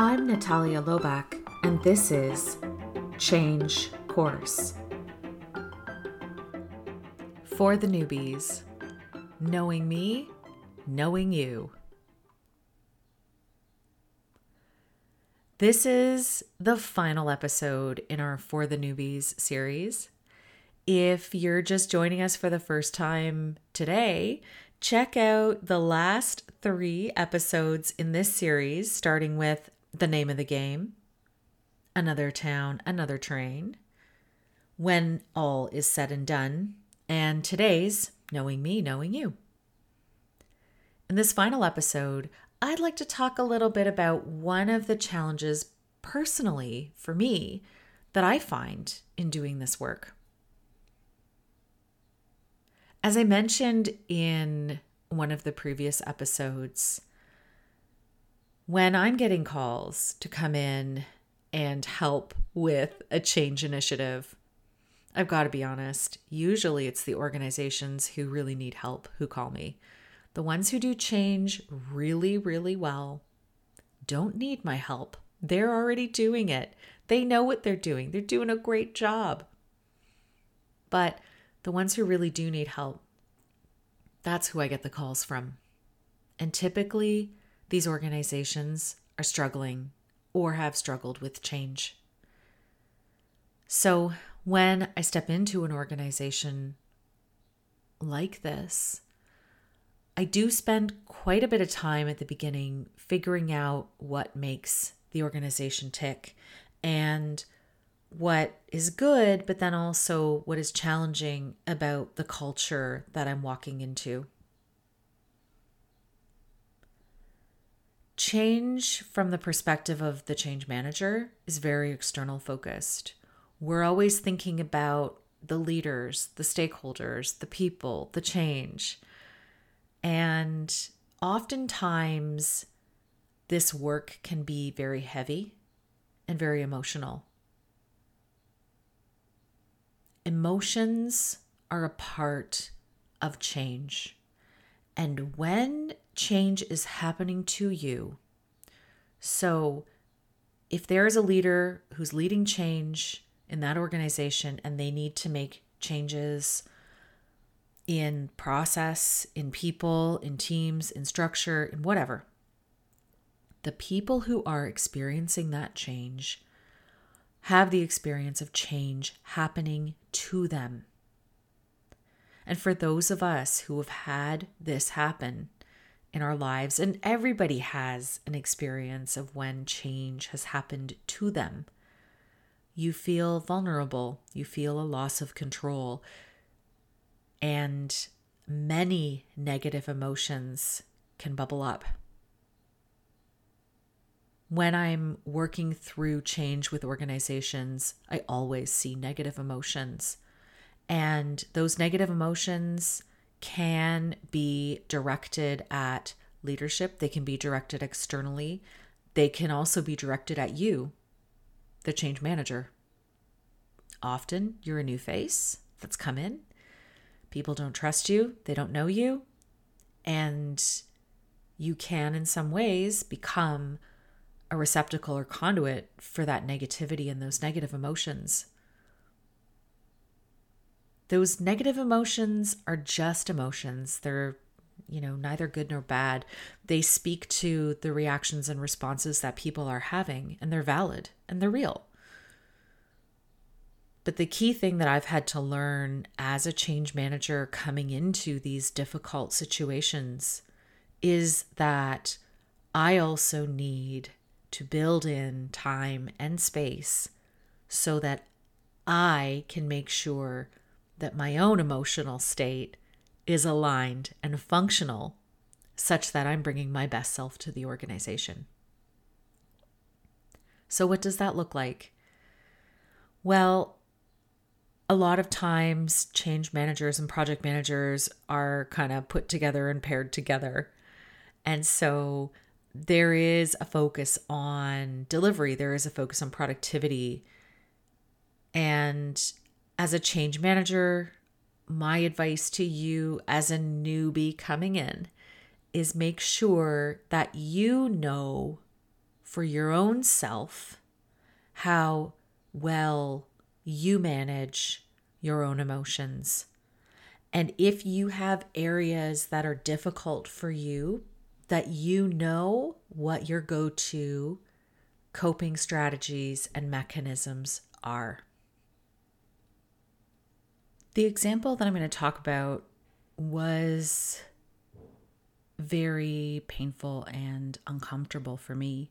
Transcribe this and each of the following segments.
I'm Natalia Lobach, and this is Change Course. For the newbies, knowing me, knowing you. This is the final episode in our For the Newbies series. If you're just joining us for the first time today, check out the last three episodes in this series, starting with The Name of the Game, Another Town, Another Train, When All Is Said and Done, and today's Knowing Me, Knowing You. In this final episode, I'd like to talk a little bit about one of the challenges personally for me that I find in doing this work. As I mentioned in one of the previous episodes, when I'm getting calls to come in and help with a change initiative, I've got to be honest, usually it's the organizations who really need help who call me. The ones who do change really, really well don't need my help. They're already doing it. They know what they're doing. They're doing a great job. But the ones who really do need help, that's who I get the calls from. And typically, these organizations are struggling or have struggled with change. So, when I step into an organization like this, I do spend quite a bit of time at the beginning figuring out what makes the organization tick and what is good, but then also what is challenging about the culture that I'm walking into. Change from the perspective of the change manager is very external focused. We're always thinking about the leaders, the stakeholders, the people, the change. And oftentimes, this work can be very heavy and very emotional. Emotions are a part of change. And when change is happening to you, so if there is a leader who's leading change in that organization and they need to make changes in process, in people, in teams, in structure, in whatever, the people who are experiencing that change have the experience of change happening to them. And for those of us who have had this happen in our lives, and everybody has an experience of when change has happened to them, you feel vulnerable, you feel a loss of control, and many negative emotions can bubble up when I'm working through change with organizations, I always see negative emotions. And those negative emotions can be directed at leadership, they can be directed externally, they can also be directed at you, the change manager. Often you're a new face that's come in. People don't trust you, they don't know you, and you can, in some ways, become a receptacle or conduit for that negativity and those negative emotions. Those negative emotions are just emotions. They're, you know, neither good nor bad. They speak to the reactions and responses that people are having, and they're valid and they're real. But the key thing that I've had to learn as a change manager coming into these difficult situations is that I also need to build in time and space so that I can make sure that my own emotional state is aligned and functional such that I'm bringing my best self to the organization. So, what does that look like? Well, a lot of times, change managers and project managers are kind of put together and paired together. And so, there is a focus on delivery, there is a focus on productivity. And as a change manager, my advice to you as a newbie coming in is make sure that you know for your own self how well you manage your own emotions. And if you have areas that are difficult for you, that you know what your go to coping strategies and mechanisms are. The example that I'm going to talk about was very painful and uncomfortable for me.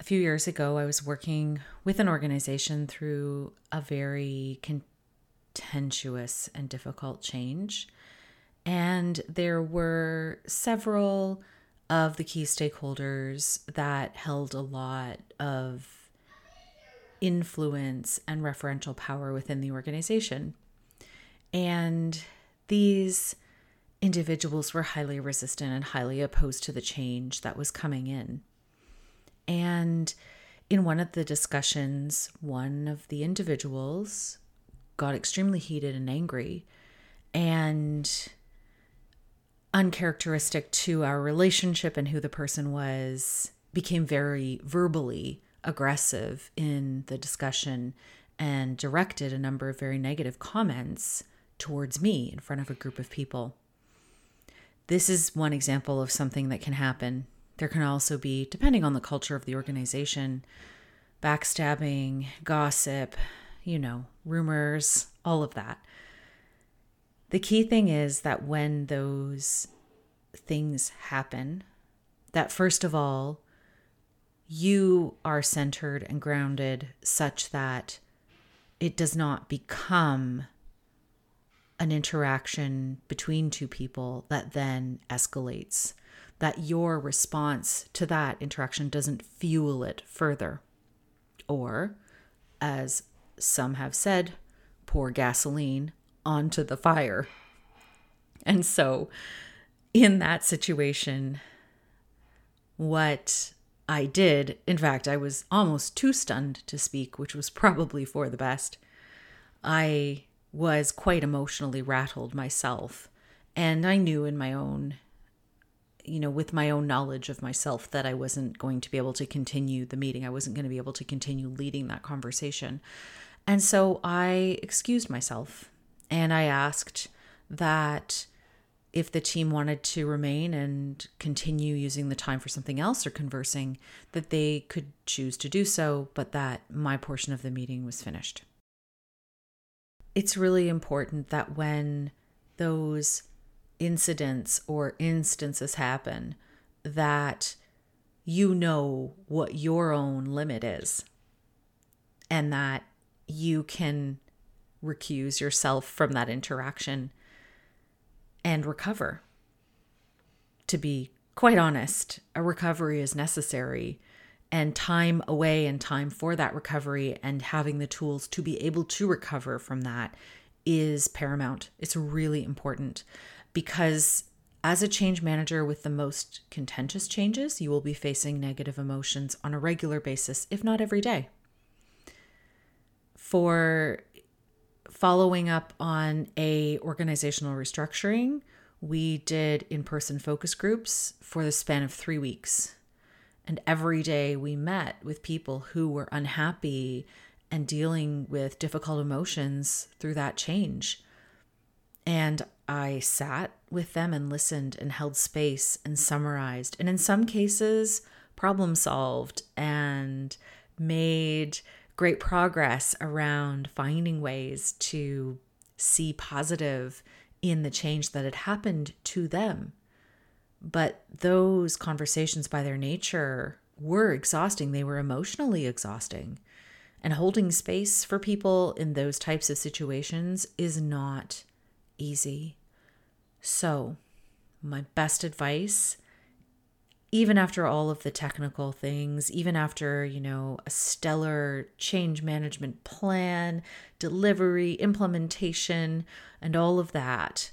A few years ago, I was working with an organization through a very contentious and difficult change. And there were several of the key stakeholders that held a lot of influence and referential power within the organization. And these individuals were highly resistant and highly opposed to the change that was coming in. And in one of the discussions, one of the individuals got extremely heated and angry and uncharacteristic to our relationship and who the person was became very verbally aggressive in the discussion and directed a number of very negative comments towards me in front of a group of people. This is one example of something that can happen. There can also be, depending on the culture of the organization, backstabbing, gossip, you know, rumors, all of that. The key thing is that when those things happen, that first of all, you are centered and grounded such that it does not become an interaction between two people that then escalates, that your response to that interaction doesn't fuel it further. Or, as some have said, pour gasoline onto the fire. And so, in that situation, what I did, in fact, I was almost too stunned to speak, which was probably for the best. I was quite emotionally rattled myself. And I knew in my own, you know, with my own knowledge of myself that I wasn't going to be able to continue the meeting. I wasn't going to be able to continue leading that conversation. And so I excused myself and I asked that if the team wanted to remain and continue using the time for something else or conversing, that they could choose to do so, but that my portion of the meeting was finished. It's really important that when those incidents or instances happen that you know what your own limit is and that you can recuse yourself from that interaction and recover. To be quite honest, a recovery is necessary and time away and time for that recovery and having the tools to be able to recover from that is paramount. It's really important because as a change manager with the most contentious changes, you will be facing negative emotions on a regular basis, if not every day. For following up on a organizational restructuring, we did in-person focus groups for the span of 3 weeks and every day we met with people who were unhappy and dealing with difficult emotions through that change. And I sat with them and listened and held space and summarized. And in some cases, problem solved and made great progress around finding ways to see positive in the change that had happened to them. But those conversations, by their nature, were exhausting. They were emotionally exhausting. And holding space for people in those types of situations is not easy. So, my best advice, even after all of the technical things, even after, you know, a stellar change management plan, delivery, implementation, and all of that,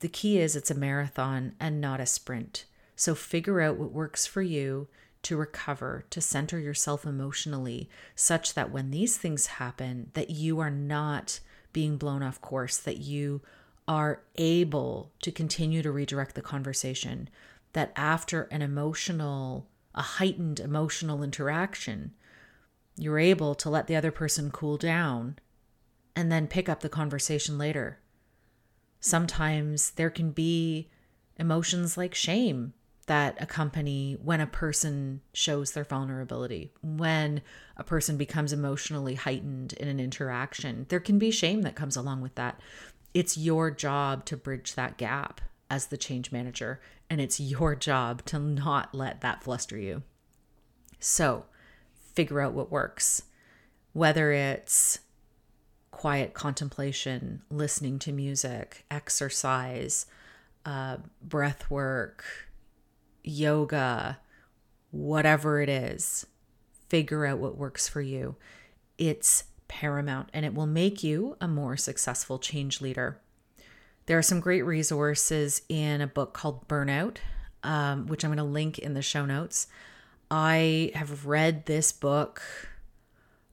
the key is it's a marathon and not a sprint. So figure out what works for you to recover, to center yourself emotionally such that when these things happen that you are not being blown off course, that you are able to continue to redirect the conversation, that after an emotional a heightened emotional interaction, you're able to let the other person cool down and then pick up the conversation later. Sometimes there can be emotions like shame that accompany when a person shows their vulnerability, when a person becomes emotionally heightened in an interaction. There can be shame that comes along with that. It's your job to bridge that gap as the change manager, and it's your job to not let that fluster you. So, figure out what works, whether it's quiet contemplation, listening to music, exercise, uh, breath work, yoga, whatever it is, figure out what works for you. It's paramount and it will make you a more successful change leader. There are some great resources in a book called Burnout, um, which I'm going to link in the show notes. I have read this book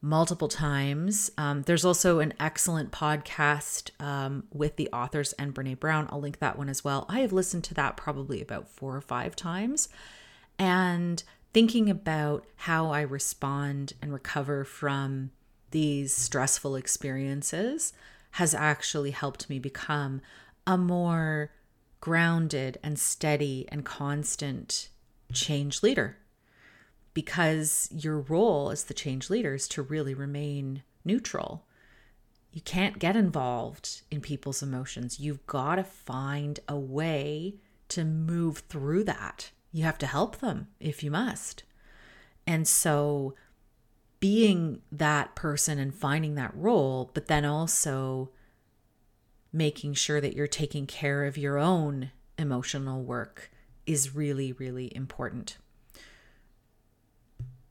multiple times. Um, there's also an excellent podcast um, with the authors and Brene Brown. I'll link that one as well. I have listened to that probably about four or five times. And thinking about how I respond and recover from these stressful experiences has actually helped me become a more grounded and steady and constant change leader because your role as the change leader is to really remain neutral. You can't get involved in people's emotions. You've got to find a way to move through that. You have to help them if you must. And so, being that person and finding that role, but then also making sure that you're taking care of your own emotional work is really, really important.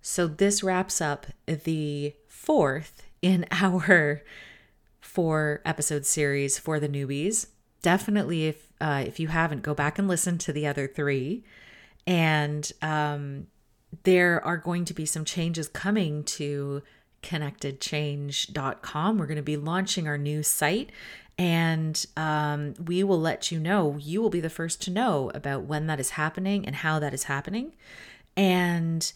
So this wraps up the fourth in our four episode series for the newbies. Definitely, if uh, if you haven't, go back and listen to the other three. And um, there are going to be some changes coming to connectedchange.com. We're going to be launching our new site and um, we will let you know. You will be the first to know about when that is happening and how that is happening. And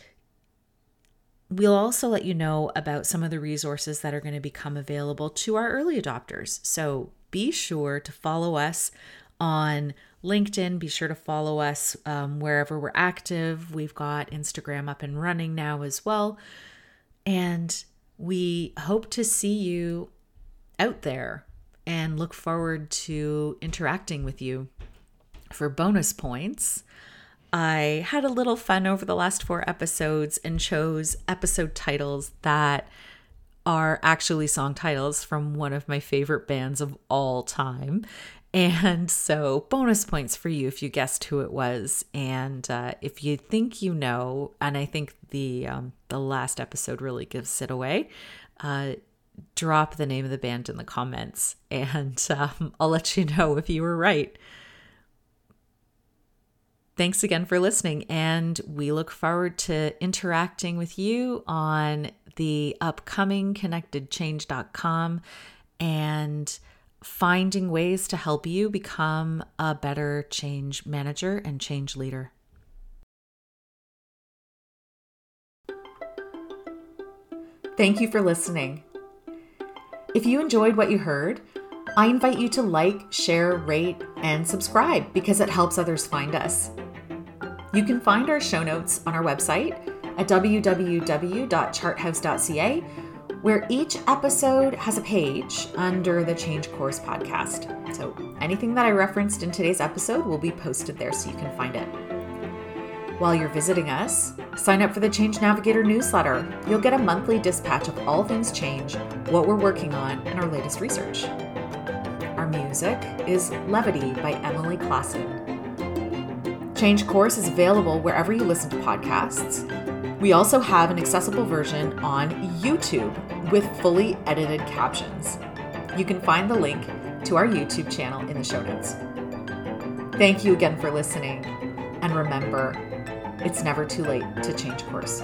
We'll also let you know about some of the resources that are going to become available to our early adopters. So be sure to follow us on LinkedIn. Be sure to follow us um, wherever we're active. We've got Instagram up and running now as well. And we hope to see you out there and look forward to interacting with you. For bonus points, I had a little fun over the last four episodes and chose episode titles that are actually song titles from one of my favorite bands of all time. And so, bonus points for you if you guessed who it was, and uh, if you think you know, and I think the um, the last episode really gives it away. Uh, drop the name of the band in the comments, and um, I'll let you know if you were right. Thanks again for listening, and we look forward to interacting with you on the upcoming connectedchange.com and finding ways to help you become a better change manager and change leader. Thank you for listening. If you enjoyed what you heard, I invite you to like, share, rate, and subscribe because it helps others find us. You can find our show notes on our website at www.charthouse.ca, where each episode has a page under the Change Course podcast. So anything that I referenced in today's episode will be posted there so you can find it. While you're visiting us, sign up for the Change Navigator newsletter. You'll get a monthly dispatch of all things change, what we're working on, and our latest research. Our music is Levity by Emily Klassen. Change Course is available wherever you listen to podcasts. We also have an accessible version on YouTube with fully edited captions. You can find the link to our YouTube channel in the show notes. Thank you again for listening, and remember, it's never too late to change course.